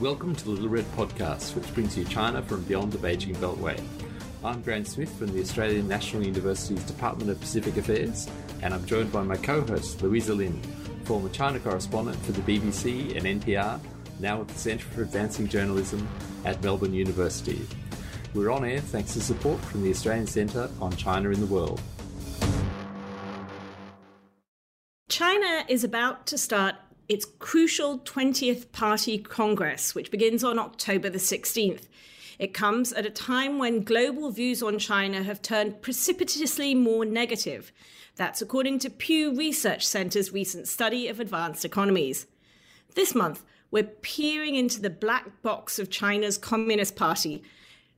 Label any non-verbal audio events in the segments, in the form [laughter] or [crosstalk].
Welcome to the Little Red Podcast, which brings you China from beyond the Beijing Beltway. I'm Grant Smith from the Australian National University's Department of Pacific Affairs, and I'm joined by my co host, Louisa Lim, former China correspondent for the BBC and NPR, now at the Centre for Advancing Journalism at Melbourne University. We're on air thanks to support from the Australian Centre on China in the World. China is about to start its crucial 20th Party Congress, which begins on October the 16th. It comes at a time when global views on China have turned precipitously more negative. That's according to Pew Research Center's recent study of advanced economies. This month, we're peering into the black box of China's Communist Party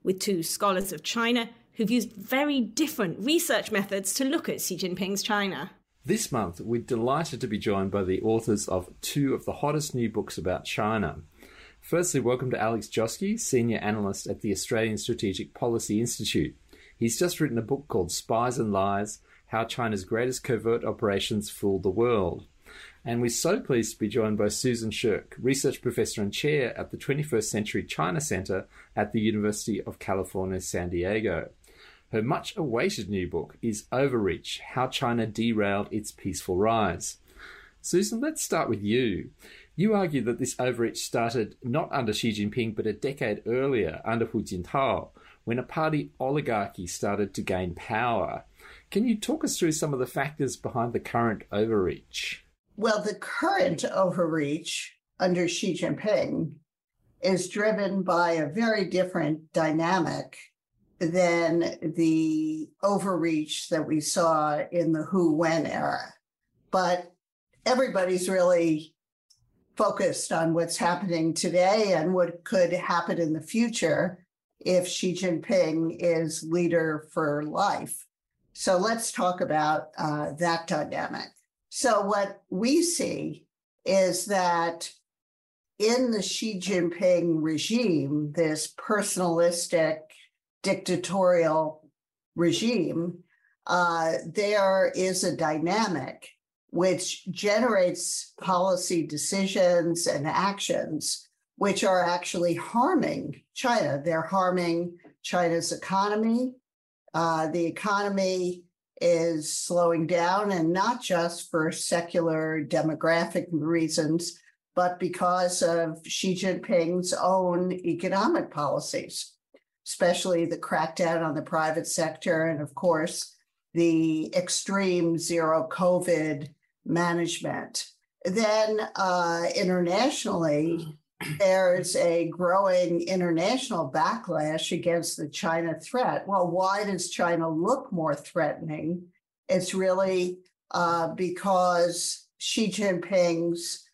with two scholars of China who've used very different research methods to look at Xi Jinping's China. This month, we're delighted to be joined by the authors of two of the hottest new books about China. Firstly, welcome to Alex Joske, Senior Analyst at the Australian Strategic Policy Institute. He's just written a book called Spies and Lies How China's Greatest Covert Operations Fooled the World. And we're so pleased to be joined by Susan Shirk, Research Professor and Chair at the 21st Century China Center at the University of California, San Diego. Her much awaited new book is Overreach How China Derailed Its Peaceful Rise. Susan, let's start with you. You argue that this overreach started not under Xi Jinping, but a decade earlier under Hu Jintao, when a party oligarchy started to gain power. Can you talk us through some of the factors behind the current overreach? Well, the current overreach under Xi Jinping is driven by a very different dynamic than the overreach that we saw in the Hu Wen era. But everybody's really focused on what's happening today and what could happen in the future if Xi Jinping is leader for life. So let's talk about uh, that dynamic. So, what we see is that in the Xi Jinping regime, this personalistic dictatorial regime, uh, there is a dynamic which generates policy decisions and actions which are actually harming China. They're harming China's economy. Uh, the economy is slowing down, and not just for secular demographic reasons, but because of Xi Jinping's own economic policies especially the crackdown on the private sector, and of course, the extreme zero COVID management. Then uh, internationally, there's a growing international backlash against the China threat. Well, why does China look more threatening? It's really uh, because Xi Jinping's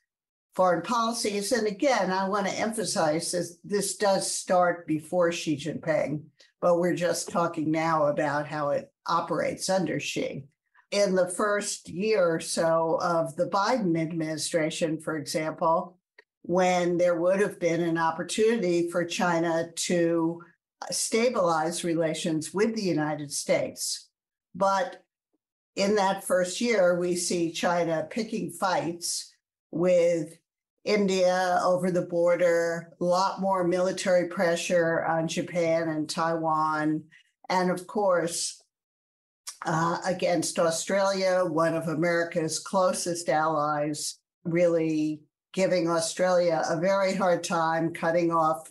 foreign policies. And again, I want to emphasize that this does start before Xi Jinping, but we're just talking now about how it operates under Xi. In the first year or so of the Biden administration, for example, when there would have been an opportunity for China to stabilize relations with the United States. But in that first year, we see China picking fights with India over the border, a lot more military pressure on Japan and Taiwan, and of course, uh, against Australia, one of America's closest allies, really giving Australia a very hard time cutting off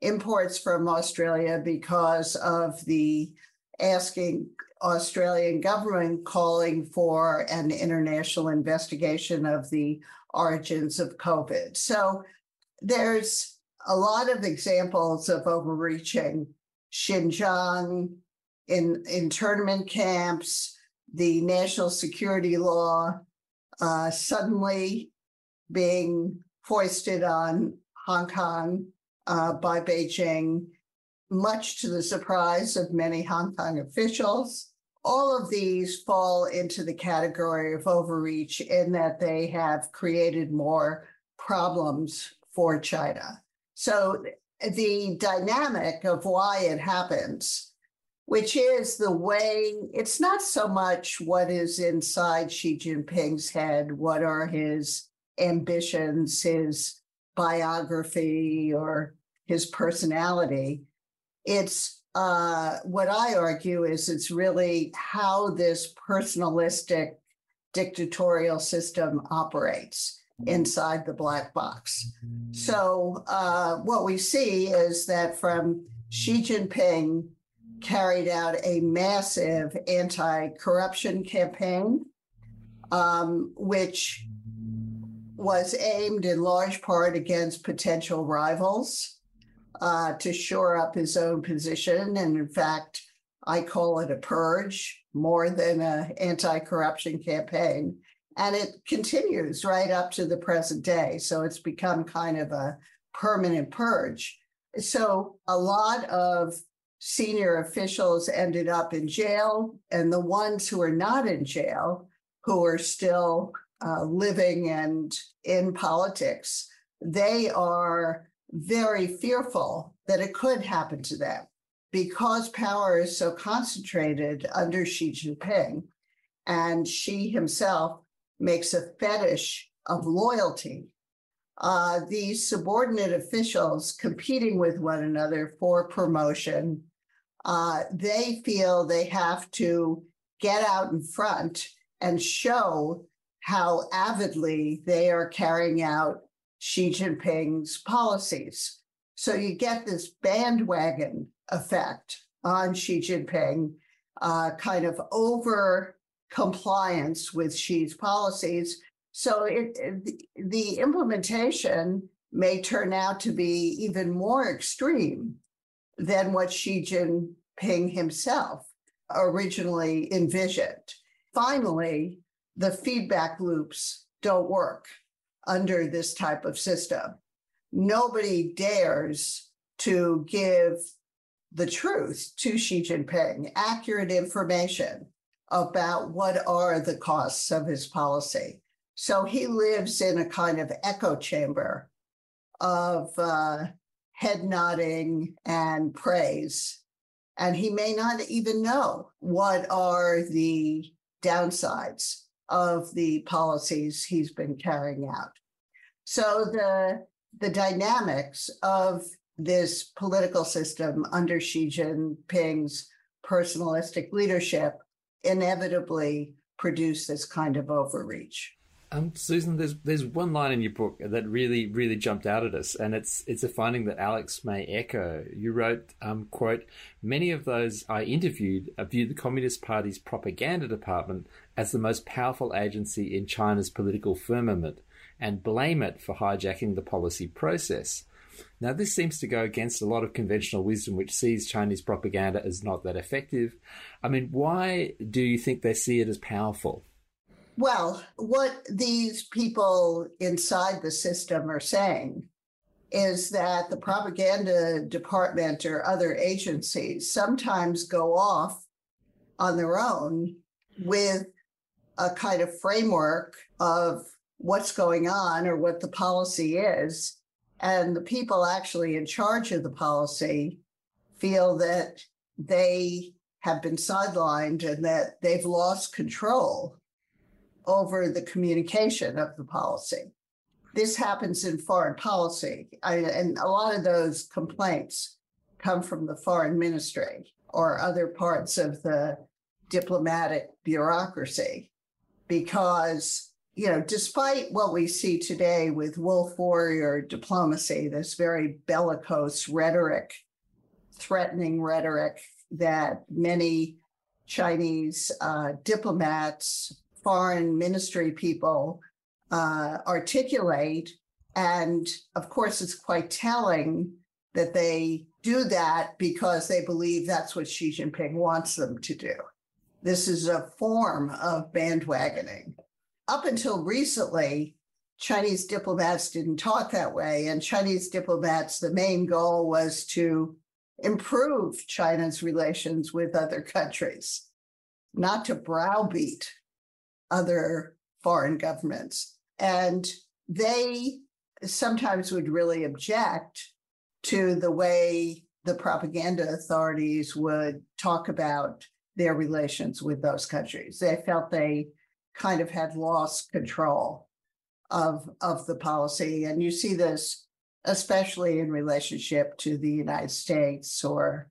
imports from Australia because of the asking Australian government calling for an international investigation of the origins of COVID. So there's a lot of examples of overreaching. Xinjiang in internment camps, the national security law uh, suddenly being foisted on Hong Kong uh, by Beijing, much to the surprise of many Hong Kong officials all of these fall into the category of overreach in that they have created more problems for China. So the dynamic of why it happens, which is the way it's not so much what is inside Xi Jinping's head, what are his ambitions, his biography or his personality. It's uh, what I argue is it's really how this personalistic dictatorial system operates inside the black box. So, uh, what we see is that from Xi Jinping carried out a massive anti corruption campaign, um, which was aimed in large part against potential rivals uh, to shore up his own position. And in fact, I call it a purge more than an anti corruption campaign. And it continues right up to the present day. So it's become kind of a permanent purge. So a lot of senior officials ended up in jail, and the ones who are not in jail, who are still uh, living and in politics, they are very fearful that it could happen to them because power is so concentrated under Xi Jinping, and Xi himself makes a fetish of loyalty. Uh, these subordinate officials competing with one another for promotion, uh, they feel they have to get out in front and show how avidly they are carrying out Xi Jinping's policies. So you get this bandwagon effect on Xi Jinping, uh, kind of over compliance with Xi's policies. So it, the implementation may turn out to be even more extreme than what Xi Jinping himself originally envisioned. Finally, the feedback loops don't work under this type of system. Nobody dares to give the truth to Xi Jinping, accurate information about what are the costs of his policy. So he lives in a kind of echo chamber of uh, head nodding and praise. And he may not even know what are the downsides of the policies he's been carrying out. So the the dynamics of this political system under Xi Jinping's personalistic leadership inevitably produce this kind of overreach. Um, Susan, there's there's one line in your book that really really jumped out at us, and it's it's a finding that Alex may echo. You wrote, um, "quote Many of those I interviewed viewed the Communist Party's propaganda department as the most powerful agency in China's political firmament, and blame it for hijacking the policy process." Now, this seems to go against a lot of conventional wisdom, which sees Chinese propaganda as not that effective. I mean, why do you think they see it as powerful? Well, what these people inside the system are saying is that the propaganda department or other agencies sometimes go off on their own with a kind of framework of what's going on or what the policy is. And the people actually in charge of the policy feel that they have been sidelined and that they've lost control over the communication of the policy. This happens in foreign policy, I, and a lot of those complaints come from the foreign ministry or other parts of the diplomatic bureaucracy because you know despite what we see today with wolf warrior diplomacy this very bellicose rhetoric threatening rhetoric that many chinese uh, diplomats foreign ministry people uh, articulate. And of course, it's quite telling that they do that because they believe that's what Xi Jinping wants them to do. This is a form of bandwagoning. Up until recently, Chinese diplomats didn't talk that way. And Chinese diplomats, the main goal was to improve China's relations with other countries, not to browbeat other foreign governments. And they sometimes would really object to the way the propaganda authorities would talk about their relations with those countries. They felt they kind of had lost control of, of the policy. And you see this especially in relationship to the United States or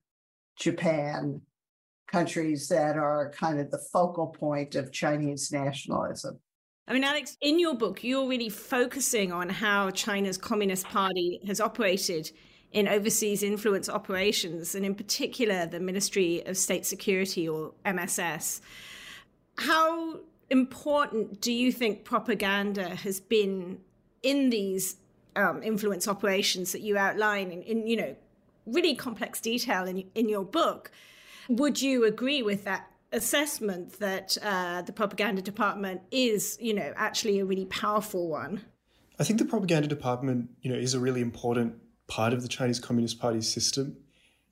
Japan, countries that are kind of the focal point of Chinese nationalism. I mean, Alex, in your book, you're really focusing on how China's Communist Party has operated in overseas influence operations, and in particular, the Ministry of State Security or MSS. How important do you think propaganda has been in these um, influence operations that you outline in, in, you know, really complex detail in, in your book? Would you agree with that assessment that uh, the propaganda department is, you know, actually a really powerful one? I think the propaganda department, you know, is a really important part of the Chinese Communist Party system.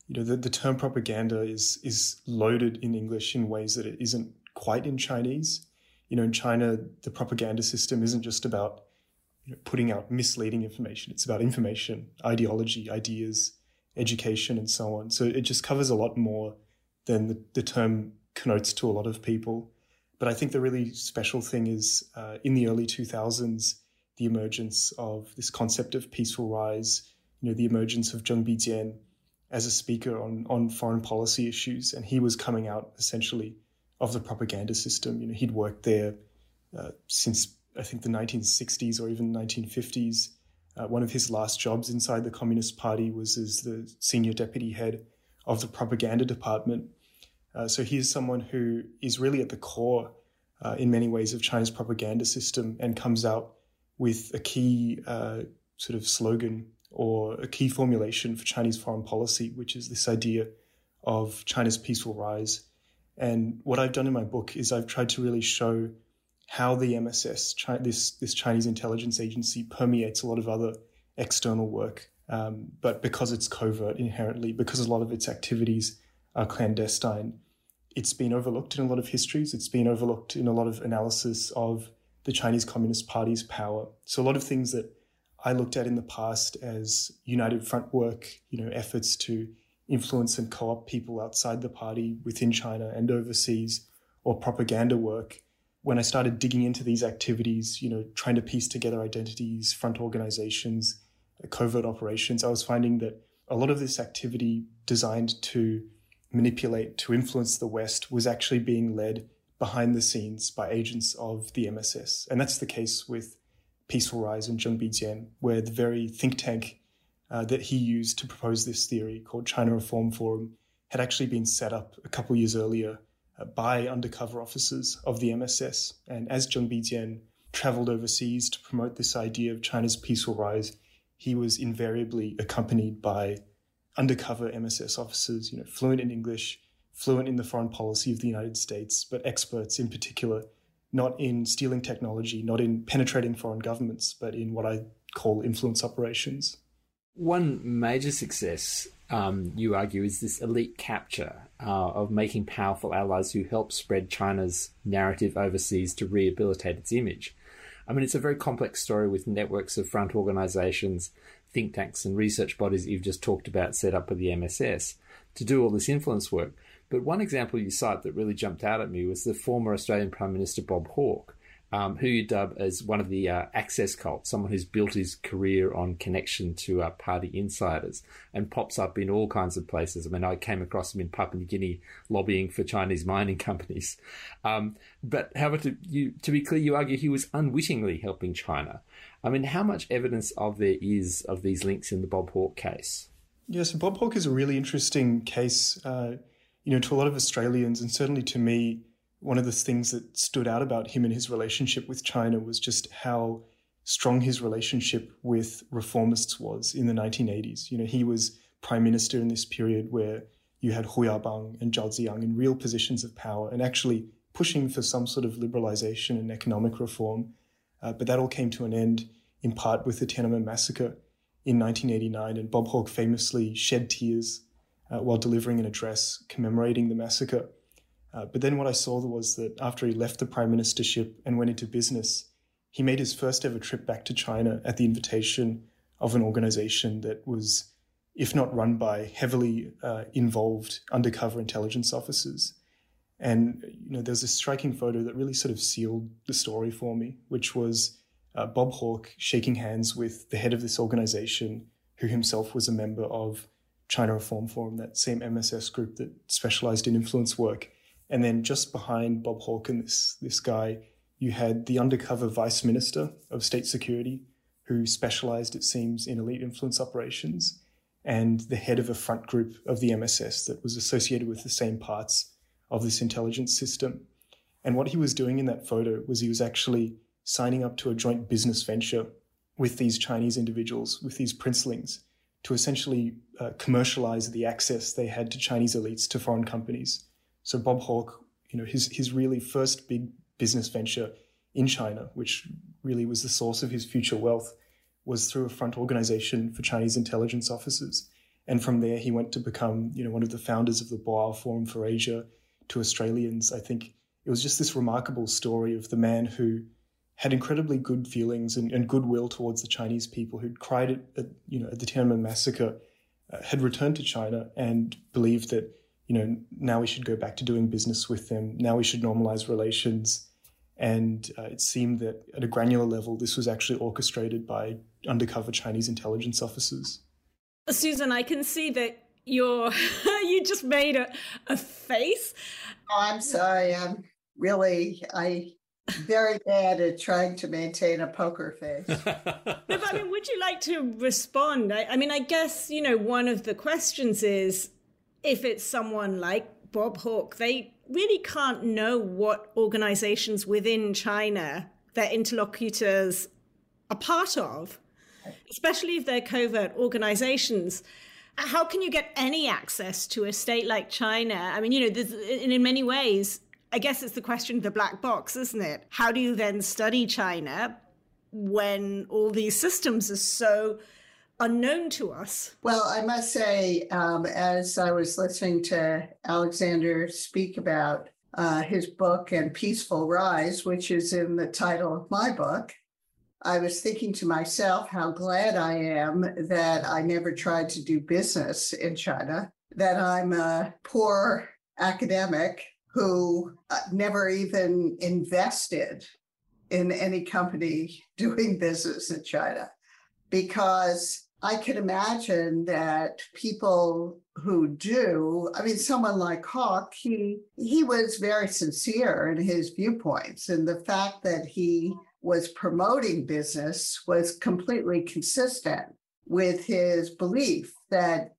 You know, the, the term propaganda is is loaded in English in ways that it isn't quite in Chinese. You know, in China, the propaganda system isn't just about you know, putting out misleading information. It's about information, ideology, ideas, education, and so on. So it just covers a lot more than the, the term connotes to a lot of people. But I think the really special thing is uh, in the early 2000s, the emergence of this concept of peaceful rise, you know, the emergence of Zheng Bijian as a speaker on, on foreign policy issues. And he was coming out essentially of the propaganda system. You know, he'd worked there uh, since I think the 1960s or even 1950s. Uh, one of his last jobs inside the Communist Party was as the senior deputy head of the propaganda department. Uh, so he's someone who is really at the core, uh, in many ways, of China's propaganda system and comes out with a key uh, sort of slogan or a key formulation for Chinese foreign policy, which is this idea of China's peaceful rise. And what I've done in my book is I've tried to really show how the MSS, this this Chinese intelligence agency, permeates a lot of other external work. Um, but because it's covert inherently, because a lot of its activities are clandestine, it's been overlooked in a lot of histories. It's been overlooked in a lot of analysis of the Chinese Communist Party's power. So a lot of things that I looked at in the past as united front work, you know, efforts to influence and co-opt people outside the party within China and overseas, or propaganda work. When I started digging into these activities, you know, trying to piece together identities, front organizations, covert operations, I was finding that a lot of this activity designed to manipulate, to influence the West was actually being led behind the scenes by agents of the MSS. And that's the case with Peaceful Rise and Zheng Bijian, where the very think tank uh, that he used to propose this theory called China Reform Forum had actually been set up a couple years earlier uh, by undercover officers of the MSS. And as Zheng Bijian traveled overseas to promote this idea of China's peaceful rise, he was invariably accompanied by undercover MSS officers, you know, fluent in English, fluent in the foreign policy of the United States, but experts in particular, not in stealing technology, not in penetrating foreign governments, but in what I call influence operations. One major success, um, you argue, is this elite capture uh, of making powerful allies who help spread China's narrative overseas to rehabilitate its image. I mean, it's a very complex story with networks of front organizations think tanks and research bodies that you've just talked about set up by the MSS to do all this influence work. But one example you cite that really jumped out at me was the former Australian Prime Minister Bob Hawke, um, who you dub as one of the uh, access cult, someone who's built his career on connection to uh, party insiders and pops up in all kinds of places. I mean, I came across him in Papua New Guinea lobbying for Chinese mining companies. Um, but however, to, you, to be clear, you argue he was unwittingly helping China. I mean, how much evidence of there is of these links in the Bob Hawke case? Yes, Bob Hawke is a really interesting case. Uh, you know, to a lot of Australians, and certainly to me, one of the things that stood out about him and his relationship with China was just how strong his relationship with reformists was in the 1980s. You know, he was prime minister in this period where you had Hu Yaobang and Zhao Ziyang in real positions of power and actually pushing for some sort of liberalization and economic reform. Uh, but that all came to an end in part with the Tiananmen massacre in 1989, and Bob Hawke famously shed tears uh, while delivering an address commemorating the massacre. Uh, but then what I saw was that after he left the prime ministership and went into business, he made his first ever trip back to China at the invitation of an organization that was, if not run by heavily uh, involved undercover intelligence officers. And you know, there's a striking photo that really sort of sealed the story for me, which was uh, Bob Hawke shaking hands with the head of this organization, who himself was a member of China Reform Forum, that same MSS group that specialized in influence work. And then just behind Bob Hawke and this, this guy, you had the undercover vice minister of state security, who specialized, it seems, in elite influence operations, and the head of a front group of the MSS that was associated with the same parts of this intelligence system. And what he was doing in that photo was he was actually signing up to a joint business venture with these Chinese individuals, with these princelings, to essentially uh, commercialize the access they had to Chinese elites to foreign companies. So Bob Hawke, you know, his his really first big business venture in China, which really was the source of his future wealth, was through a front organization for Chinese intelligence officers. And from there, he went to become, you know, one of the founders of the Boao Forum for Asia to Australians. I think it was just this remarkable story of the man who had incredibly good feelings and, and goodwill towards the Chinese people who'd cried at, at you know, at the Tiananmen massacre, uh, had returned to China and believed that, you know, now we should go back to doing business with them. Now we should normalize relations. And uh, it seemed that at a granular level, this was actually orchestrated by undercover Chinese intelligence officers. Susan, I can see that you're [laughs] you just made a, a face. Oh, I'm sorry. I'm really I very bad at trying to maintain a poker face. [laughs] no, I mean, would you like to respond? I, I mean, I guess you know one of the questions is if it's someone like Bob Hawke, they really can't know what organizations within China their interlocutors are part of, especially if they're covert organizations. How can you get any access to a state like China? I mean, you know, in, in many ways, I guess it's the question of the black box, isn't it? How do you then study China when all these systems are so unknown to us? Well, I must say, um, as I was listening to Alexander speak about uh, his book and Peaceful Rise, which is in the title of my book, I was thinking to myself how glad I am that I never tried to do business in China, that I'm a poor academic who uh, never even invested in any company [laughs] doing business in China. Because I can imagine that people who do, I mean, someone like Hawke, he he was very sincere in his viewpoints, and the fact that he was promoting business was completely consistent with his belief that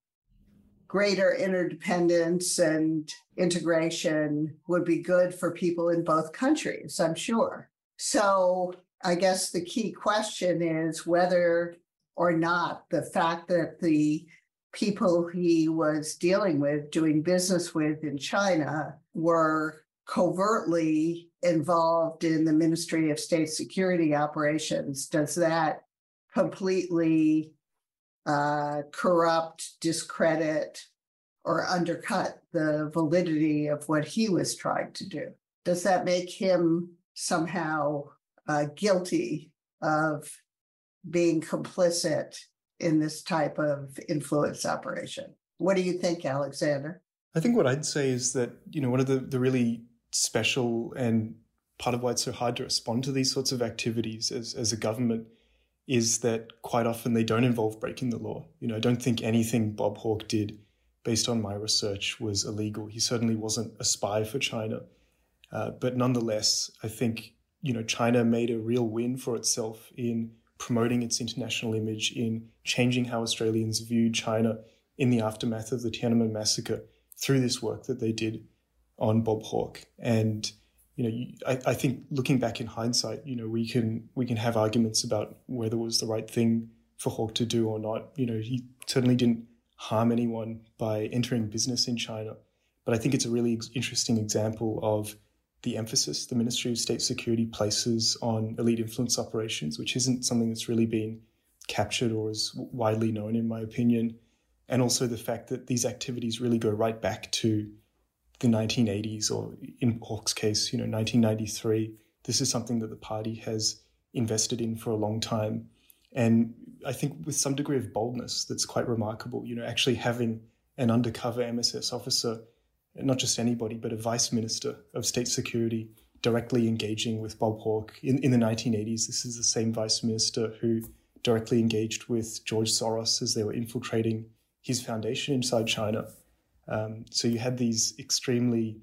greater interdependence and integration would be good for people in both countries, I'm sure. So I guess the key question is whether or not the fact that the people he was dealing with, doing business with in China, were covertly involved in the Ministry of State Security operations, does that completely uh, corrupt, discredit, or undercut the validity of what he was trying to do? Does that make him somehow uh, guilty of being complicit in this type of influence operation? What do you think, Alexander? I think what I'd say is that, you know, one of the, the really special and part of why it's so hard to respond to these sorts of activities as, as a government is that quite often they don't involve breaking the law. You know, I don't think anything Bob Hawke did, based on my research, was illegal. He certainly wasn't a spy for China. Uh, but nonetheless, I think, you know, China made a real win for itself in promoting its international image, in changing how Australians viewed China in the aftermath of the Tiananmen massacre through this work that they did on Bob Hawke. And you know, I, I think looking back in hindsight, you know, we can we can have arguments about whether it was the right thing for Hawke to do or not. You know, he certainly didn't harm anyone by entering business in China. But I think it's a really interesting example of the emphasis the Ministry of State Security places on elite influence operations, which isn't something that's really been captured or is widely known, in my opinion. And also the fact that these activities really go right back to the 1980s, or in Hawke's case, you know, 1993. This is something that the party has invested in for a long time. And I think with some degree of boldness that's quite remarkable, you know, actually having an undercover MSS officer, not just anybody, but a vice minister of state security directly engaging with Bob Hawke in, in the 1980s. This is the same vice minister who directly engaged with George Soros as they were infiltrating his foundation inside China. Um, so you had these extremely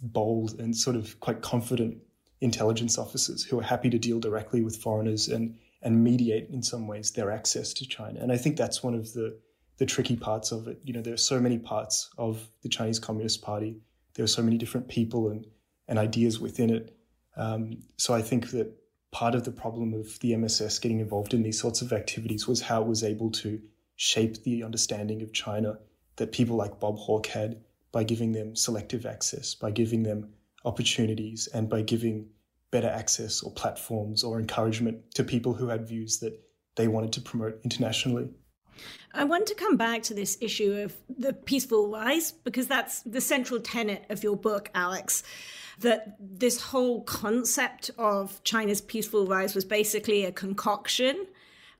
bold and sort of quite confident intelligence officers who were happy to deal directly with foreigners and and mediate in some ways their access to China. And I think that's one of the the tricky parts of it. You know, there are so many parts of the Chinese Communist Party. There are so many different people and and ideas within it. Um, so I think that part of the problem of the MSS getting involved in these sorts of activities was how it was able to shape the understanding of China that people like Bob Hawke had by giving them selective access, by giving them opportunities, and by giving better access or platforms or encouragement to people who had views that they wanted to promote internationally. I want to come back to this issue of the peaceful rise because that's the central tenet of your book, Alex. That this whole concept of China's peaceful rise was basically a concoction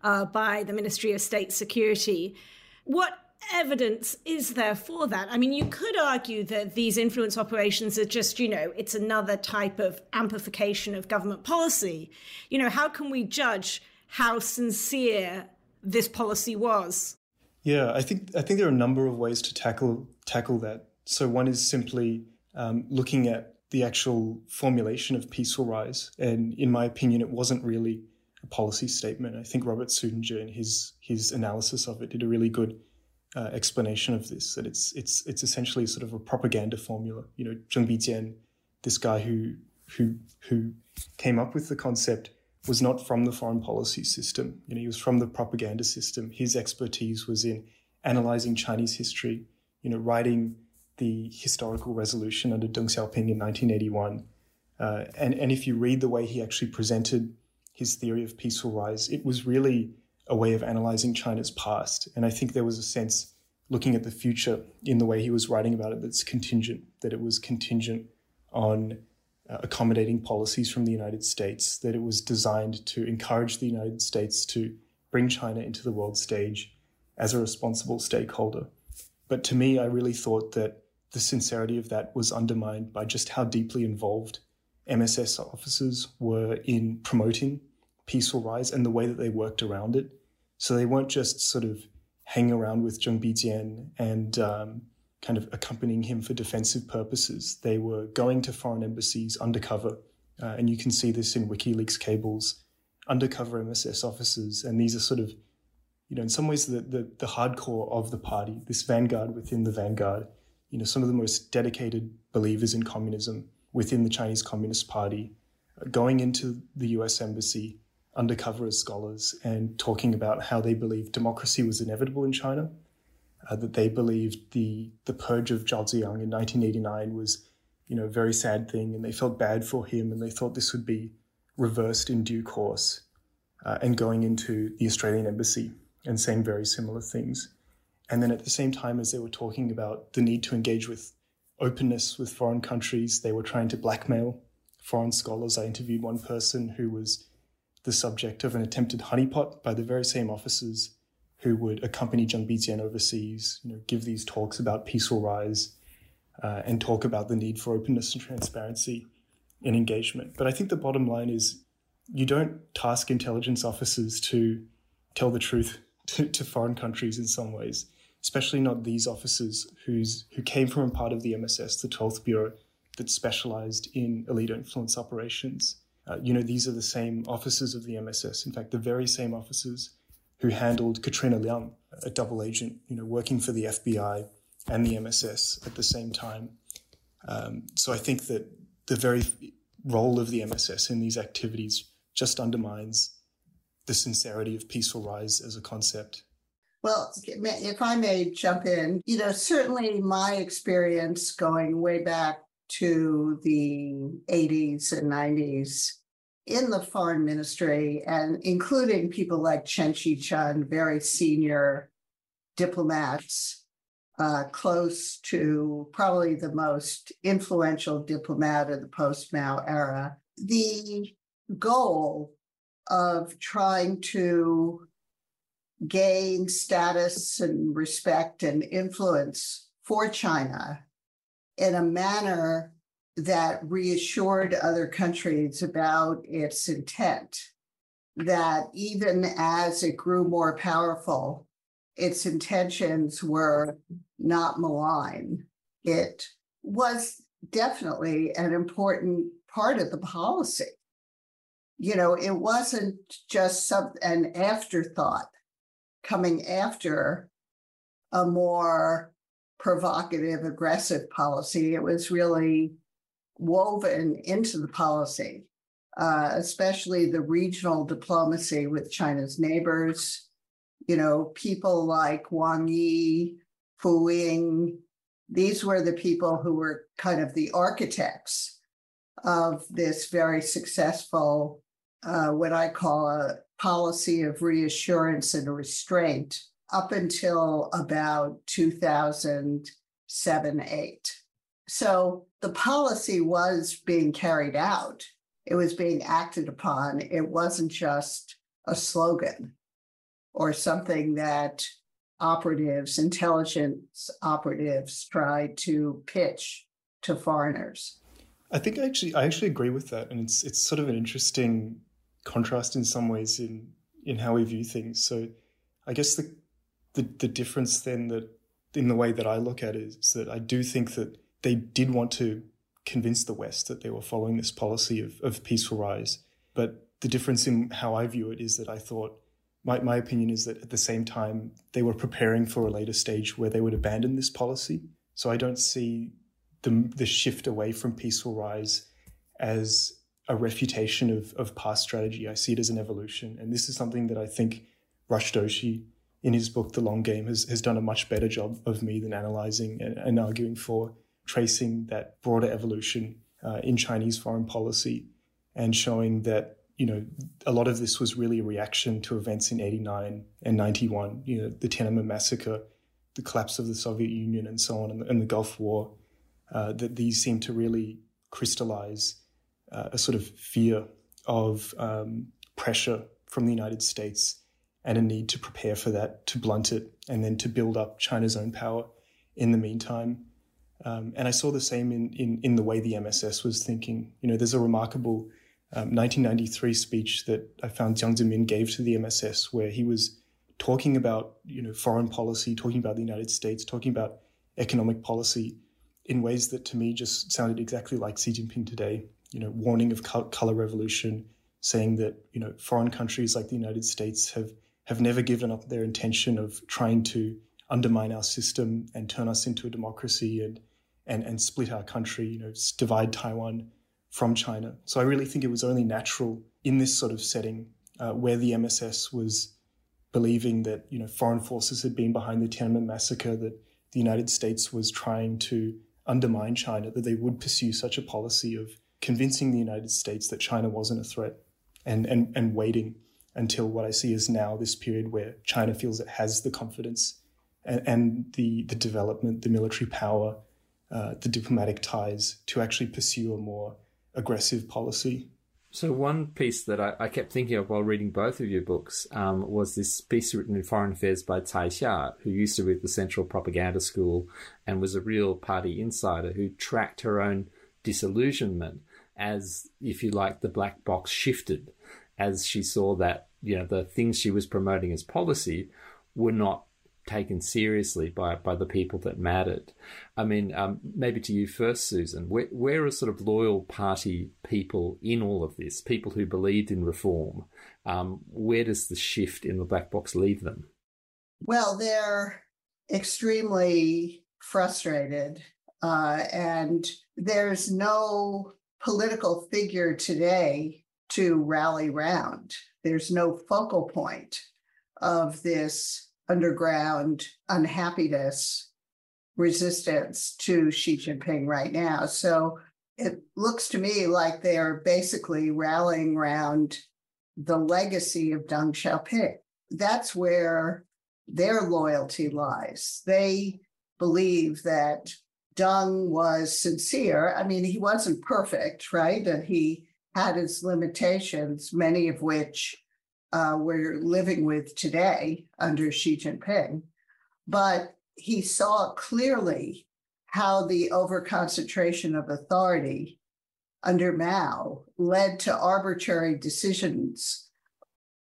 uh, by the Ministry of State Security. What evidence is there for that? I mean, you could argue that these influence operations are just, you know, it's another type of amplification of government policy. You know, how can we judge how sincere this policy was? Yeah, I think I think there are a number of ways to tackle tackle that. So one is simply um, looking at the actual formulation of peaceful rise, and in my opinion, it wasn't really a policy statement. I think Robert Suettinger in his his analysis of it did a really good uh, explanation of this. That it's it's it's essentially sort of a propaganda formula. You know, Zheng Bijian, this guy who who who came up with the concept, was not from the foreign policy system. You know, he was from the propaganda system. His expertise was in analyzing Chinese history. You know, writing the historical resolution under Deng Xiaoping in 1981. Uh, and and if you read the way he actually presented his theory of peaceful rise, it was really a way of analyzing China's past. And I think there was a sense looking at the future in the way he was writing about it that's contingent, that it was contingent on uh, accommodating policies from the United States, that it was designed to encourage the United States to bring China into the world stage as a responsible stakeholder. But to me, I really thought that the sincerity of that was undermined by just how deeply involved MSS officers were in promoting peaceful rise and the way that they worked around it. So they weren't just sort of hanging around with Zheng Bijian and um, kind of accompanying him for defensive purposes. They were going to foreign embassies undercover, uh, and you can see this in WikiLeaks cables, undercover MSS officers, and these are sort of, you know, in some ways the, the, the hardcore of the party, this vanguard within the vanguard. You know, some of the most dedicated believers in communism within the Chinese Communist Party, uh, going into the U.S. embassy undercover as scholars and talking about how they believed democracy was inevitable in China, uh, that they believed the the purge of Zhao Ziyang in 1989 was, you know, a very sad thing, and they felt bad for him, and they thought this would be reversed in due course, uh, and going into the Australian embassy and saying very similar things, and then at the same time as they were talking about the need to engage with openness with foreign countries, they were trying to blackmail foreign scholars. I interviewed one person who was the subject of an attempted honeypot by the very same officers who would accompany Zheng Bijian overseas, you know, give these talks about peaceful rise, uh, and talk about the need for openness and transparency in engagement. But I think the bottom line is you don't task intelligence officers to tell the truth [laughs] to, to foreign countries in some ways, especially not these officers who's who came from a part of the MSS, the 12th Bureau, that specialized in elite influence operations. Uh, you know, these are the same officers of the MSS. In fact, the very same officers who handled Katrina Leung, a double agent, you know, working for the FBI and the MSS at the same time. Um, so I think that the very role of the MSS in these activities just undermines the sincerity of peaceful rise as a concept. Well, if I may jump in, you know, certainly my experience going way back to the 80s and 90s in the foreign ministry and including people like Chen Shih-chung, very senior diplomats, uh, close to probably the most influential diplomat of the post-Mao era. The goal of trying to gain status and respect and influence for China in a manner that reassured other countries about its intent that even as it grew more powerful, its intentions were not malign. It was definitely an important part of the policy. You know, it wasn't just some an afterthought coming after a more provocative, aggressive policy. It was really woven into the policy, uh, especially the regional diplomacy with China's neighbors. You know, people like Wang Yi, Fu Ying, these were the people who were kind of the architects of this very successful, uh, what I call a policy of reassurance and restraint up until about 2007 8. So the policy was being carried out, it was being acted upon. It wasn't just a slogan or something that operatives, intelligence operatives tried to pitch to foreigners. I think I actually I actually agree with that, and it's it's sort of an interesting contrast in some ways in in how we view things. So, I guess the the, the difference then that in the way that I look at it is that I do think that they did want to convince the West that they were following this policy of, of peaceful rise. But the difference in how I view it is that I thought, my, my opinion is that at the same time, they were preparing for a later stage where they would abandon this policy. So I don't see the, the shift away from peaceful rise as a refutation of, of past strategy. I see it as an evolution. And this is something that I think Rush Doshi, in his book, The Long Game, has, has done a much better job of me than analyzing and, and arguing for tracing that broader evolution uh, in Chinese foreign policy and showing that you know a lot of this was really a reaction to events in 89 and 91 you know the Tiananmen massacre the collapse of the Soviet Union and so on and the, and the Gulf War uh, that these seem to really crystallize uh, a sort of fear of um, pressure from the United States and a need to prepare for that to blunt it and then to build up China's own power in the meantime um, and I saw the same in, in, in the way the MSS was thinking. You know, there's a remarkable um, 1993 speech that I found Jiang Zemin gave to the MSS where he was talking about, you know, foreign policy, talking about the United States, talking about economic policy in ways that to me just sounded exactly like Xi Jinping today. You know, warning of color revolution, saying that, you know, foreign countries like the United States have, have never given up their intention of trying to undermine our system and turn us into a democracy and and, and split our country, you know, divide Taiwan from China. So I really think it was only natural in this sort of setting uh, where the MSS was believing that, you know, foreign forces had been behind the Tiananmen massacre, that the United States was trying to undermine China, that they would pursue such a policy of convincing the United States that China wasn't a threat and, and, and waiting until what I see is now this period where China feels it has the confidence and, and the, the development, the military power, uh, the diplomatic ties to actually pursue a more aggressive policy. So, one piece that I, I kept thinking of while reading both of your books um, was this piece written in Foreign Affairs by Cai Xia, who used to be at the Central Propaganda School and was a real party insider who tracked her own disillusionment as, if you like, the black box shifted, as she saw that you know the things she was promoting as policy were not taken seriously by by the people that mattered. I mean, um, maybe to you first, Susan. Where, where are sort of loyal party people in all of this? People who believed in reform. Um, where does the shift in the black box leave them? Well, they're extremely frustrated, uh, and there's no political figure today to rally round. There's no focal point of this underground unhappiness, resistance to Xi Jinping right now. So it looks to me like they are basically rallying around the legacy of Deng Xiaoping. That's where their loyalty lies. They believe that Deng was sincere. I mean, he wasn't perfect, right? That he had its limitations, many of which uh, we're living with today under Xi Jinping. But he saw clearly how the overconcentration of authority under Mao led to arbitrary decisions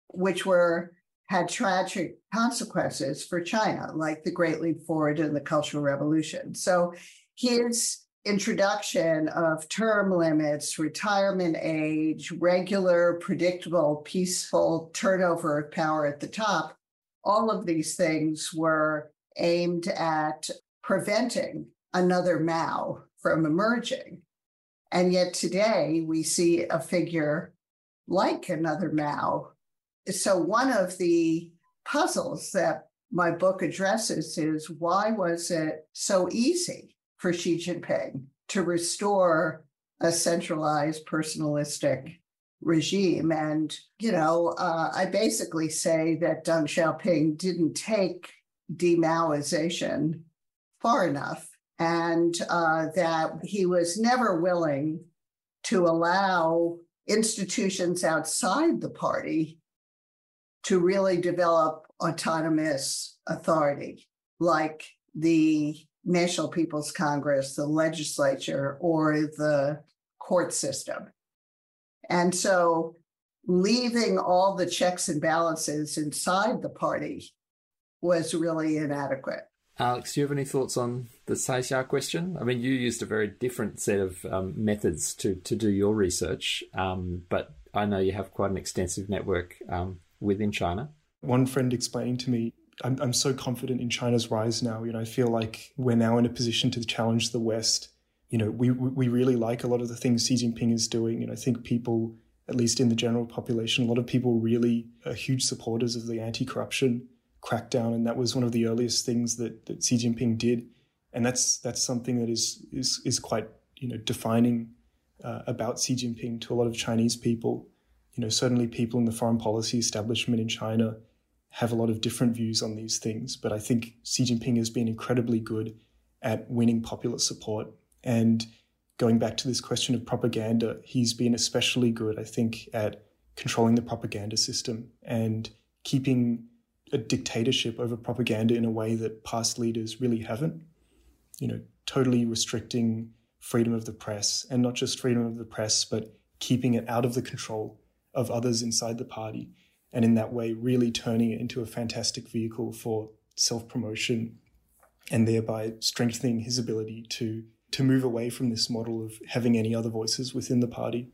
which were had tragic consequences for China, like the Great Leap Forward and the Cultural Revolution. So his introduction of term limits, retirement age, regular, predictable, peaceful turnover of power at the top, all of these things were aimed at preventing another Mao from emerging. And yet today we see a figure like another Mao. So, one of the puzzles that my book addresses is why was it so easy for Xi Jinping to restore a centralized personalistic regime. And, you know, uh, I basically say that Deng Xiaoping didn't take demaoization far enough and uh, that he was never willing to allow institutions outside the party to really develop autonomous authority, like the National People's Congress, the legislature, or the court system. And so leaving all the checks and balances inside the party was really inadequate. Alex, do you have any thoughts on the Cai Xia question? I mean, you used a very different set of um, methods to, to do your research, um, but I know you have quite an extensive network um, within China. One friend explained to me I'm, I'm so confident in China's rise now. You know, I feel like we're now in a position to challenge the West. You know, we we really like a lot of the things Xi Jinping is doing, and I think people, at least in the general population, a lot of people really are huge supporters of the anti-corruption crackdown, and that was one of the earliest things that that Xi Jinping did, and that's that's something that is is is quite you know defining uh, about Xi Jinping to a lot of Chinese people. You know, certainly people in the foreign policy establishment in China have a lot of different views on these things, but I think Xi Jinping has been incredibly good at winning popular support. And going back to this question of propaganda, he's been especially good, I think, at controlling the propaganda system and keeping a dictatorship over propaganda in a way that past leaders really haven't. You know, totally restricting freedom of the press, and not just freedom of the press, but keeping it out of the control of others inside the party and in that way really turning it into a fantastic vehicle for self-promotion and thereby strengthening his ability to to move away from this model of having any other voices within the party.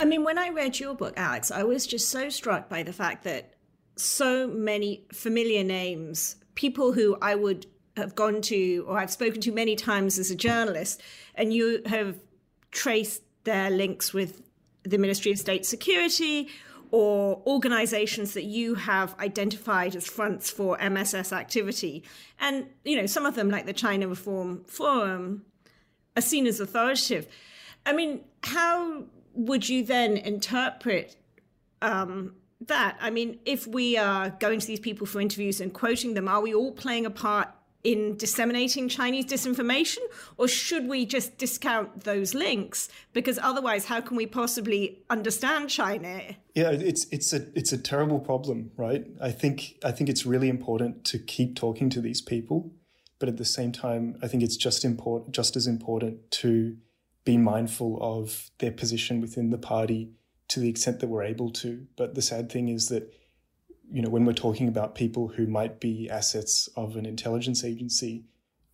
I mean, when I read your book, Alex, I was just so struck by the fact that so many familiar names, people who I would have gone to or I've spoken to many times as a journalist, and you have traced their links with the Ministry of State Security or organizations that you have identified as fronts for MSS activity. And, you know, some of them, like the China Reform Forum, are seen as authoritative. I mean, how would you then interpret um, that? I mean, if we are going to these people for interviews and quoting them, are we all playing a part in disseminating Chinese disinformation, or should we just discount those links? Because otherwise, how can we possibly understand China? Yeah, it's it's a it's a terrible problem, right? I think I think it's really important to keep talking to these people, but at the same time, I think it's just important, just as important to be mindful of their position within the party to the extent that we're able to. But the sad thing is that you know, when we're talking about people who might be assets of an intelligence agency,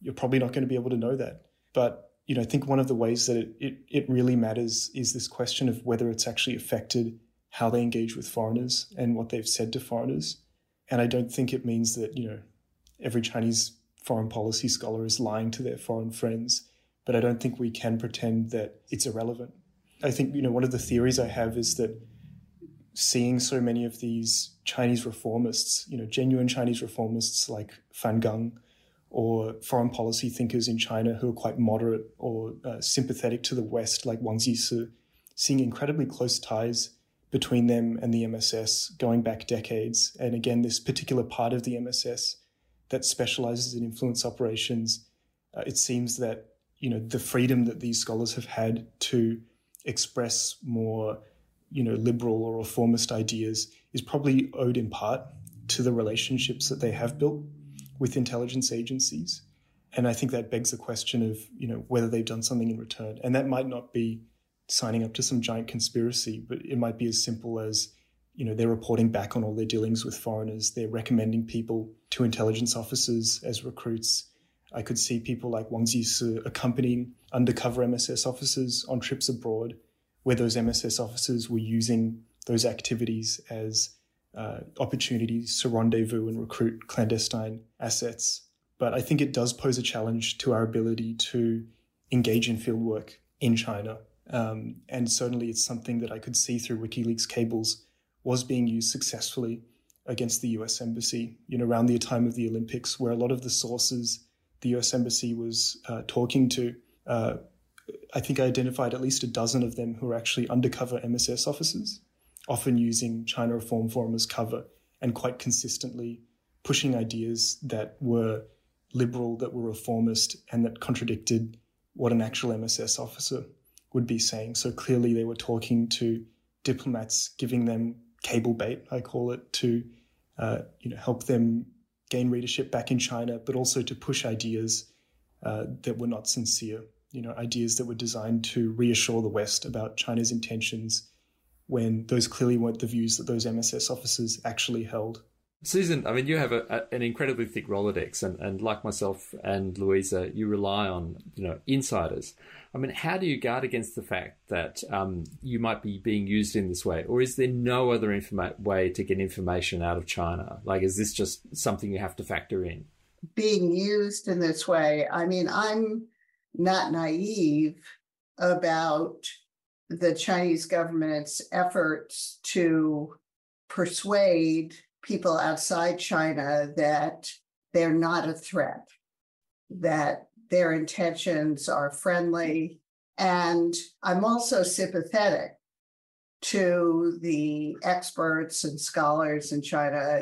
you're probably not going to be able to know that. But, you know, I think one of the ways that it, it, it really matters is this question of whether it's actually affected how they engage with foreigners and what they've said to foreigners. And I don't think it means that, you know, every Chinese foreign policy scholar is lying to their foreign friends, but I don't think we can pretend that it's irrelevant. I think, you know, one of the theories I have is that seeing so many of these Chinese reformists, you know, genuine Chinese reformists like Fan Gang or foreign policy thinkers in China who are quite moderate or uh, sympathetic to the West, like Wang Jisi, seeing incredibly close ties between them and the MSS going back decades. And again, this particular part of the MSS that specializes in influence operations, uh, it seems that, you know, the freedom that these scholars have had to express more you know, liberal or reformist ideas is probably owed in part to the relationships that they have built with intelligence agencies. And I think that begs the question of, you know, whether they've done something in return. And that might not be signing up to some giant conspiracy, but it might be as simple as, you know, they're reporting back on all their dealings with foreigners. They're recommending people to intelligence officers as recruits. I could see people like Wang Jisi accompanying undercover MSS officers on trips abroad, where those MSS officers were using those activities as uh, opportunities to rendezvous and recruit clandestine assets. But I think it does pose a challenge to our ability to engage in fieldwork in China. Um, and certainly it's something that I could see through WikiLeaks cables was being used successfully against the US Embassy, you know, around the time of the Olympics, where a lot of the sources the US Embassy was uh, talking to, uh, I think I identified at least a dozen of them who were actually undercover MSS officers, often using China Reform Forum as cover and quite consistently pushing ideas that were liberal, that were reformist, and that contradicted what an actual MSS officer would be saying. So clearly they were talking to diplomats, giving them cable bait, I call it, to uh, you know help them gain readership back in China, but also to push ideas uh, that were not sincere. You know, ideas that were designed to reassure the West about China's intentions, when those clearly weren't the views that those MSS officers actually held. Susan, I mean, you have a, a, an incredibly thick Rolodex, and, and like myself and Louisa, you rely on you know insiders. I mean, how do you guard against the fact that um, you might be being used in this way, or is there no other informa- way to get information out of China? Like, is this just something you have to factor in? Being used in this way, I mean, I'm not naive about the Chinese government's efforts to persuade people outside China that they're not a threat, that their intentions are friendly. And I'm also sympathetic to the experts and scholars in China.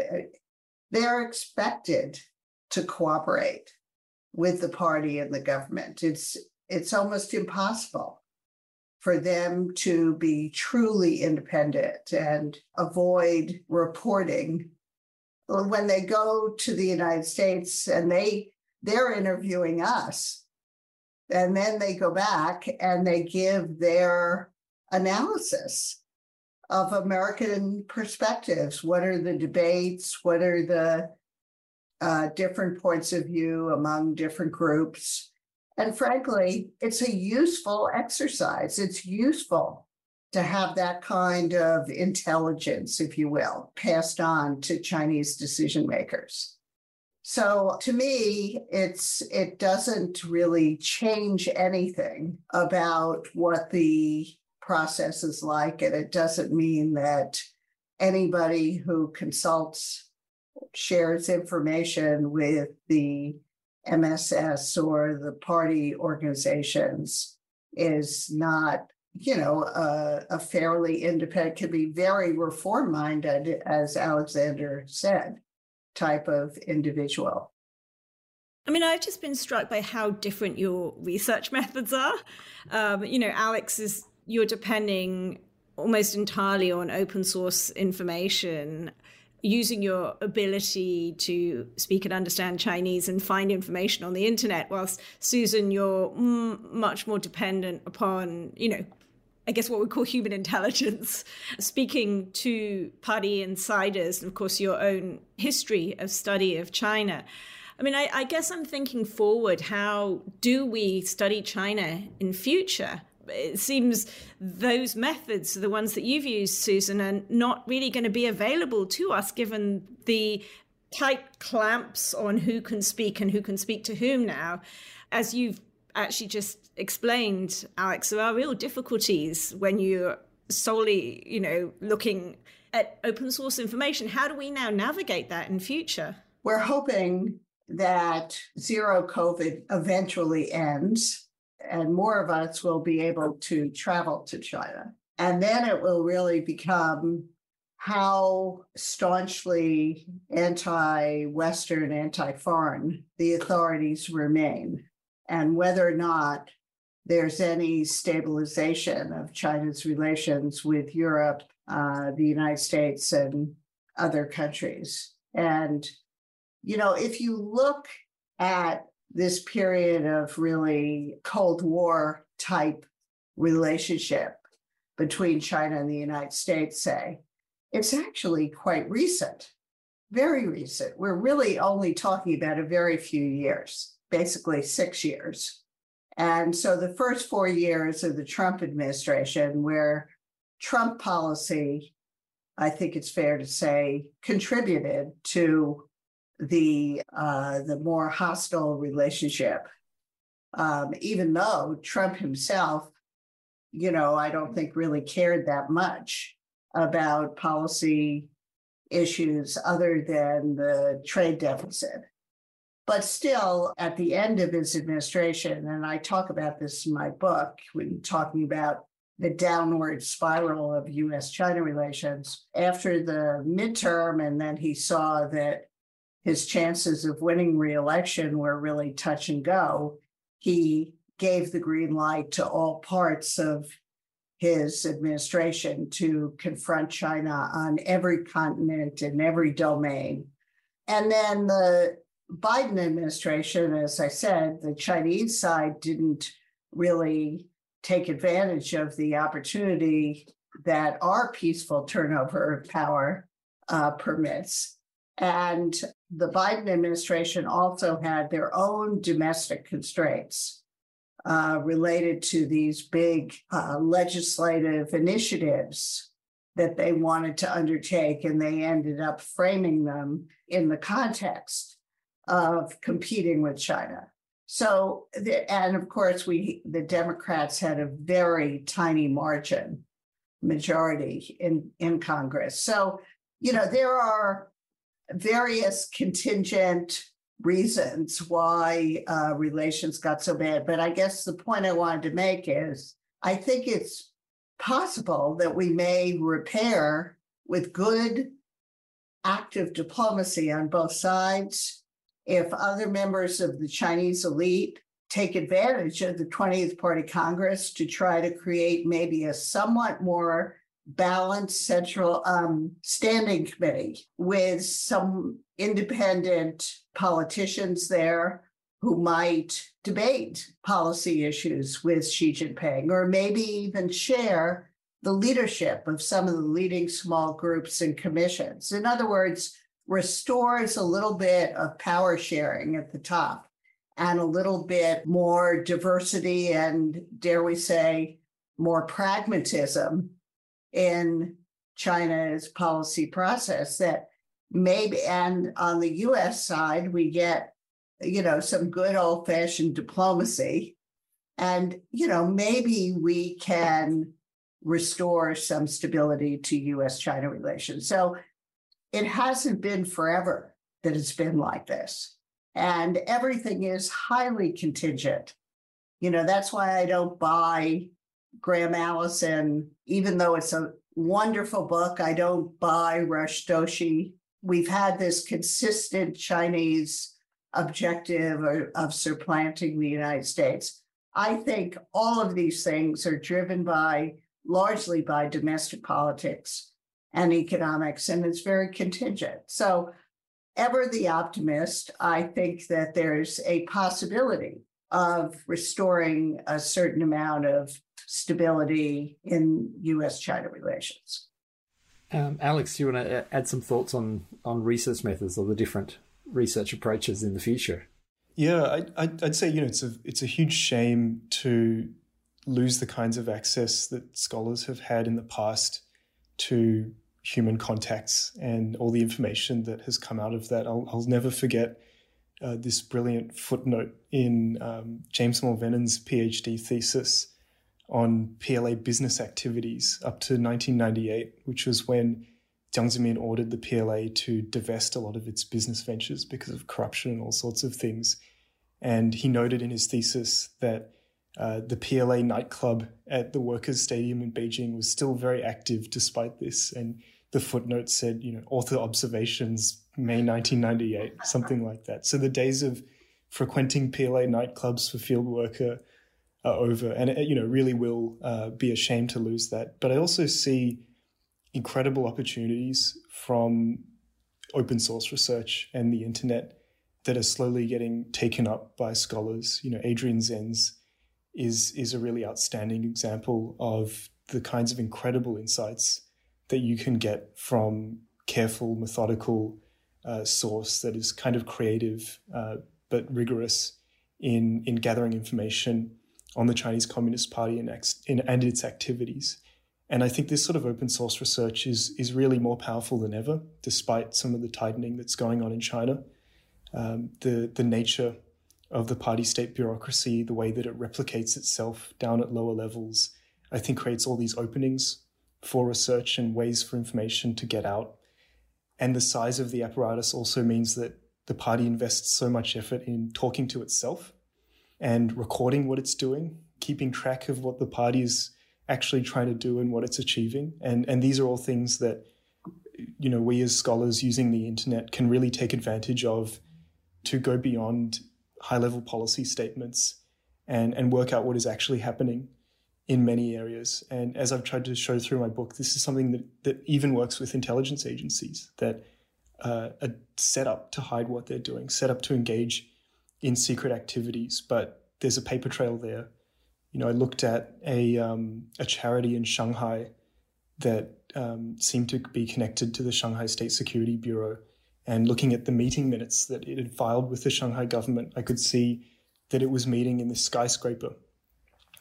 They're expected to cooperate with the party and the government. It's it's almost impossible for them to be truly independent and avoid reporting when they go to the United States and they they're interviewing us and then they go back and they give their analysis of American perspectives. What are the debates? What are the uh, different points of view among different groups? And frankly, it's a useful exercise. It's useful to have that kind of intelligence, if you will, passed on to Chinese decision makers. So to me, it's it doesn't really change anything about what the process is like, and it doesn't mean that anybody who consults shares information with the MSS or the party organizations is not you know, a, a fairly independent, could be very reform minded, as Alexander said, type of individual. I mean, I've just been struck by how different your research [laughs] methods are. Um, you know, Alex is, you're depending almost entirely on open source information using your ability to speak and understand Chinese and find information on the internet, whilst Susan, you're m- much more dependent upon, you know, I guess what we call human intelligence, [laughs] speaking to party insiders, and of course, your own history of study of China. I mean, I, I, guess I'm thinking forward. How do we study China in future? It seems those methods, the ones that you've used, Susan, are not really going to be available to us given the tight clamps on who can speak and who can speak to whom now. As you've actually just explained, Alex, there are real difficulties when you're solely, you know, looking at open source information. How do we now navigate that in future? We're hoping that zero COVID eventually ends and more of us will be able to travel to China. And then it will really become how staunchly anti Western, anti foreign the authorities remain and whether or not there's any stabilization of China's relations with Europe, uh, the United States, and other countries. And, you know, if you look at this period of really Cold War type relationship between China and the United States, say, it's actually quite recent, very recent. We're really only talking about a very few years, basically six years. And so the first four years of the Trump administration, where Trump policy, I think it's fair to say, contributed to the uh, the more hostile relationship. Um, even though Trump himself, you know, I don't think really cared that much about policy issues other than the trade deficit. But still, at the end of his administration, and I talk about this in my book when talking about the downward spiral of US China relations, after the midterm, and then he saw that his chances of winning reelection were really touch and go, he gave the green light to all parts of his administration to confront China on every continent in every domain. And then the Biden administration, as I said, the Chinese side didn't really take advantage of the opportunity that our peaceful turnover of power uh, permits. And the Biden administration also had their own domestic constraints uh, related to these big uh, legislative initiatives that they wanted to undertake, and they ended up framing them in the context of competing with China. So, and of course, we the Democrats had a very tiny margin majority in in Congress. So, you know, there are various contingent reasons why uh, relations got so bad. But I guess the point I wanted to make is I think it's possible that we may repair with good active diplomacy on both sides if other members of the Chinese elite take advantage of the 20th Party Congress to try to create maybe a somewhat more balanced central um, standing committee with some independent politicians there who might debate policy issues with Xi Jinping or maybe even share the leadership of some of the leading small groups and commissions. In other words, restores a little bit of power sharing at the top and a little bit more diversity and, dare we say, more pragmatism in China's policy process that maybe, and on the US side, we get, you know, some good old fashioned diplomacy. And, you know, maybe we can restore some stability to US China relations. So it hasn't been forever that it's been like this. And everything is highly contingent. You know, that's why I don't buy Graham Allison, even though it's a wonderful book, I don't buy Rush Doshi. We've had this consistent Chinese objective of, supplanting the United States. I think all of these things are driven by largely by domestic politics and economics, and it's very contingent. So, ever the optimist, I think that there's a possibility of restoring a certain amount of stability in US China relations. Um, Alex, do you want to add some thoughts on, on research methods or the different research approaches in the future? Yeah, I, would say you know it's a it's a huge shame to lose the kinds of access that scholars have had in the past to human contacts and all the information that has come out of that. I'll, I'll never forget uh, this brilliant footnote in um, James Mulvenon's PhD thesis on PLA business activities up to 1998, which was when Jiang Zemin ordered the PLA to divest a lot of its business ventures because of corruption and all sorts of things. And he noted in his thesis that uh, the PLA nightclub at the Workers' Stadium in Beijing was still very active despite this. And the footnote said, you know, author observations, May 1998, something like that. So the days of frequenting PLA nightclubs for field worker are over. And it, you know, really will uh, be a shame to lose that. But I also see incredible opportunities from open source research and the internet that are slowly getting taken up by scholars. You know, Adrian Zenz is is a really outstanding example of the kinds of incredible insights that you can get from careful, methodical uh, source that is kind of creative uh, but rigorous in in gathering information on the Chinese Communist Party and, ex- in, and its activities. And I think this sort of open source research is is really more powerful than ever, despite some of the tightening that's going on in China. Um, the the nature of the party state bureaucracy, the way that it replicates itself down at lower levels, I think creates all these openings for research and ways for information to get out. And the size of the apparatus also means that the party invests so much effort in talking to itself and recording what it's doing, keeping track of what the party is actually trying to do and what it's achieving. And, and these are all things that, you know, we as scholars using the internet can really take advantage of to go beyond high level policy statements and, and work out what is actually happening in many areas. And as I've tried to show through my book, this is something that, that even works with intelligence agencies that uh, are set up to hide what they're doing, set up to engage in secret activities. But there's a paper trail there. You know, I looked at a, um, a charity in Shanghai that um, seemed to be connected to the Shanghai State Security Bureau. And looking at the meeting minutes that it had filed with the Shanghai government, I could see that it was meeting in this skyscraper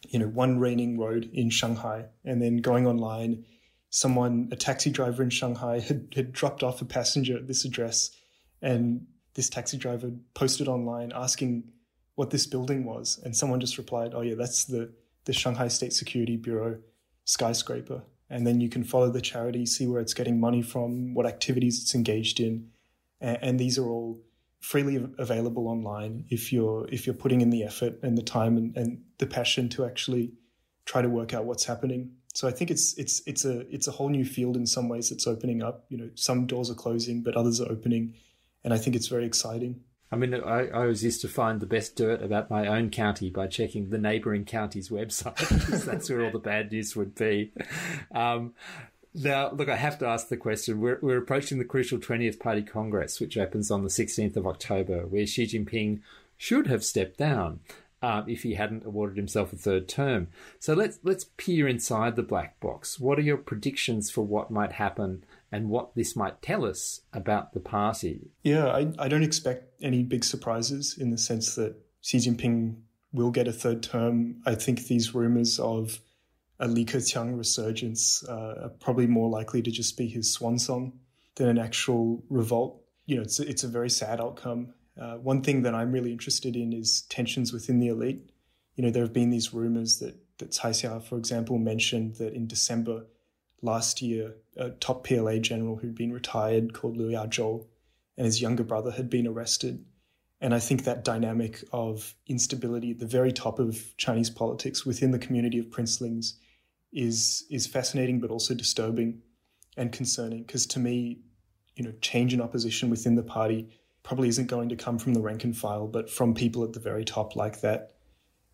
you know, one raining road in Shanghai, and then going online, someone, a taxi driver in Shanghai, had, had dropped off a passenger at this address, and this taxi driver posted online asking what this building was, and someone just replied, "Oh yeah, that's the the Shanghai State Security Bureau skyscraper." And then you can follow the charity, see where it's getting money from, what activities it's engaged in, and, and these are all freely available online if you're if you're putting in the effort and the time and, and the passion to actually try to work out what's happening. So I think it's it's it's a it's a whole new field in some ways that's opening up. You know, some doors are closing, but others are opening, and I think it's very exciting. I mean, I, I always used to find the best dirt about my own county by checking the neighbouring county's website, [laughs] that's where all the bad news would be. Um, now, look, I have to ask the question. We're, we're approaching the crucial 20th Party Congress, which happens on the 16th of October, where Xi Jinping should have stepped down um, if he hadn't awarded himself a third term. So let's let's peer inside the black box. What are your predictions for what might happen and what this might tell us about the party? Yeah, I, I don't expect any big surprises in the sense that Xi Jinping will get a third term. I think these rumors of a Li Keqiang resurgence uh, probably more likely to just be his swan song than an actual revolt. You know, it's a, it's a very sad outcome. Uh, one thing that I'm really interested in is tensions within the elite. You know, there have been these rumors that that Cai Xia, for example, mentioned that in December last year, a top PLA general who'd been retired called Liu Yazhou and his younger brother had been arrested. And I think that dynamic of instability at the very top of Chinese politics within the community of princelings is is fascinating but also disturbing and concerning because to me you know change in opposition within the party probably isn't going to come from the rank and file but from people at the very top like that.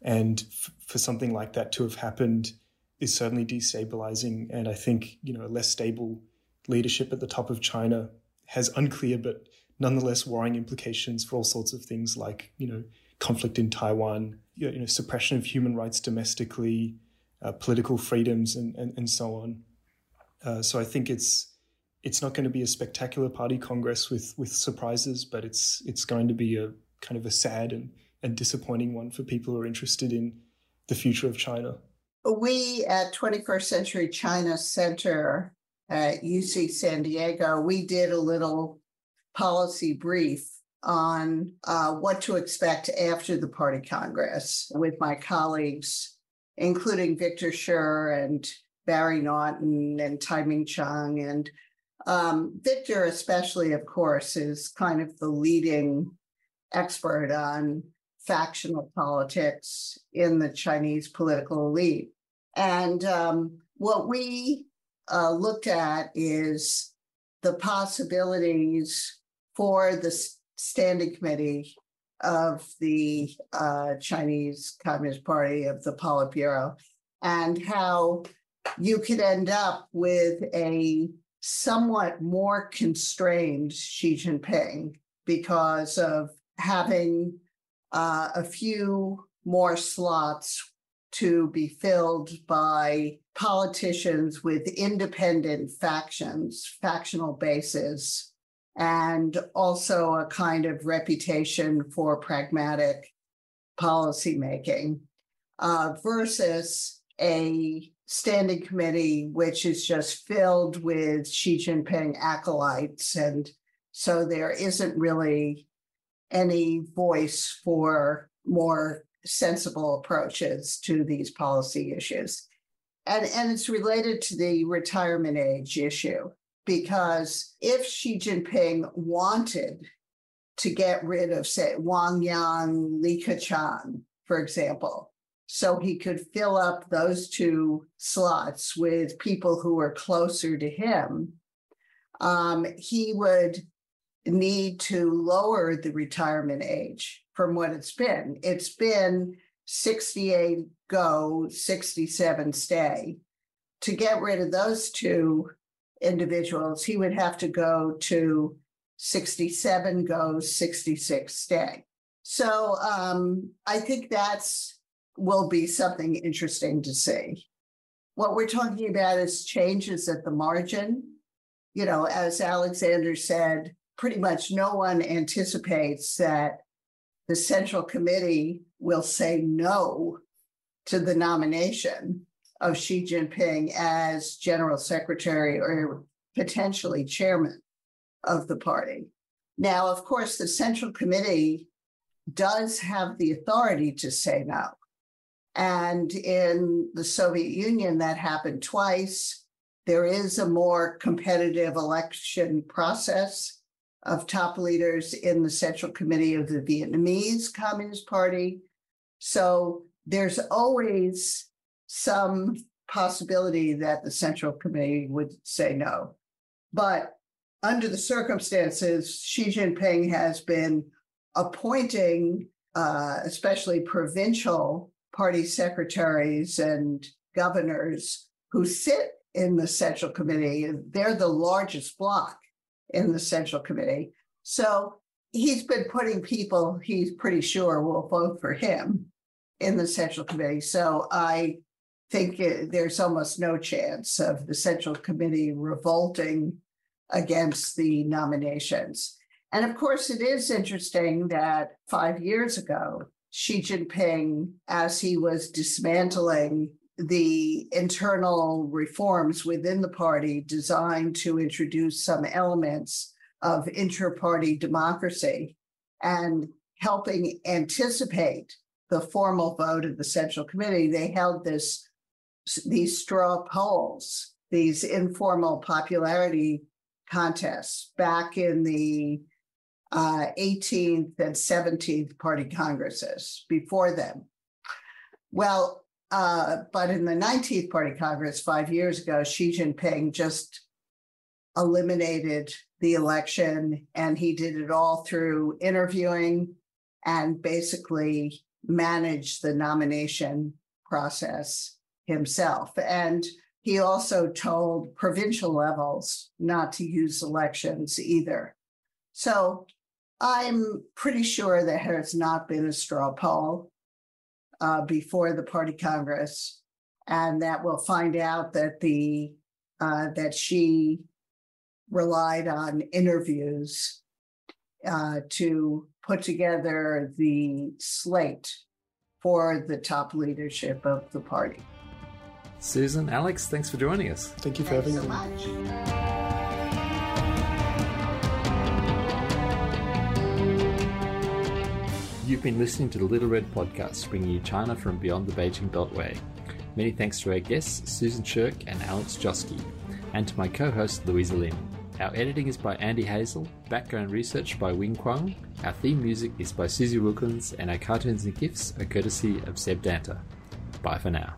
And f- for something like that to have happened is certainly destabilizing. And i think you know a less stable leadership at the top of china has unclear but nonetheless worrying implications for all sorts of things like you know conflict in taiwan you know suppression of human rights domestically uh, political freedoms and, and, and so on. Uh, so I think it's it's not going to be a spectacular party congress with with surprises, but it's it's going to be a kind of a sad and, and disappointing one for people who are interested in the future of China. We at 21st Century China Center at UC San Diego, we did a little policy brief on uh, what to expect after the party congress with my colleagues including Victor Shih and Barry Naughton and Tai-Ming Cheung. And um, Victor, especially, of course, is kind of the leading expert on factional politics in the Chinese political elite. And um, what we uh, looked at is the possibilities for the standing committee of the uh, Chinese Communist Party of the Politburo and how you could end up with a somewhat more constrained Xi Jinping because of having uh, a few more slots to be filled by politicians with independent factions, factional bases, and also a kind of reputation for pragmatic policymaking uh, versus a standing committee which is just filled with Xi Jinping acolytes. And so there isn't really any voice for more sensible approaches to these policy issues. And, and it's related to the retirement age issue, because if Xi Jinping wanted to get rid of, say, Wang Yang, Li Keqiang, for example, so he could fill up those two slots with people who were closer to him, um, he would need to lower the retirement age from what it's been. It's been 68 go, 67 stay. To get rid of those two individuals, he would have to go to 67 goes, 66 stay. So um, I think that's will be something interesting to see. What we're talking about is changes at the margin. You know, as Alexander said, pretty much no one anticipates that the Central Committee will say no to the nomination of Xi Jinping as General Secretary or potentially chairman of the party. Now, of course, the Central Committee does have the authority to say no. And in the Soviet Union, that happened twice. There is a more competitive election process of top leaders in the Central Committee of the Vietnamese Communist Party. So there's always some possibility that the Central Committee would say no. But under the circumstances, Xi Jinping has been appointing, uh, especially provincial party secretaries and governors who sit in the Central Committee. They're the largest block in the Central Committee. So he's been putting people he's pretty sure will vote for him in the Central Committee. So I think there's almost no chance of the Central Committee revolting against the nominations. And of course, it is interesting that five years ago, Xi Jinping, as he was dismantling the internal reforms within the party designed to introduce some elements of inter-party democracy and helping anticipate the formal vote of the Central Committee, they held this these straw polls, these informal popularity contests back in the uh, 18th and 17th party congresses before them. Well, uh, but in the 19th Party Congress five years ago, Xi Jinping just eliminated the election and he did it all through interviewing and basically managed the nomination process himself. And he also told provincial levels not to use elections either. So I'm pretty sure there has not been a straw poll uh, before the party congress, and that we'll find out that the uh, that Xi relied on interviews uh, to put together the slate for the top leadership of the party. Susan, Alex, thanks for joining us. Thank you for Thanks having so me. much. You've been listening to the Little Red Podcast, bringing you China from beyond the Beijing Beltway. Many thanks to our guests, Susan Shirk and Alex Joske, and to my co host, Louisa Lim. Our editing is by Andy Hazel, background research by Wing Kuang, our theme music is by Susie Wilkins, and our cartoons and gifs are courtesy of Seb Danta. Bye for now.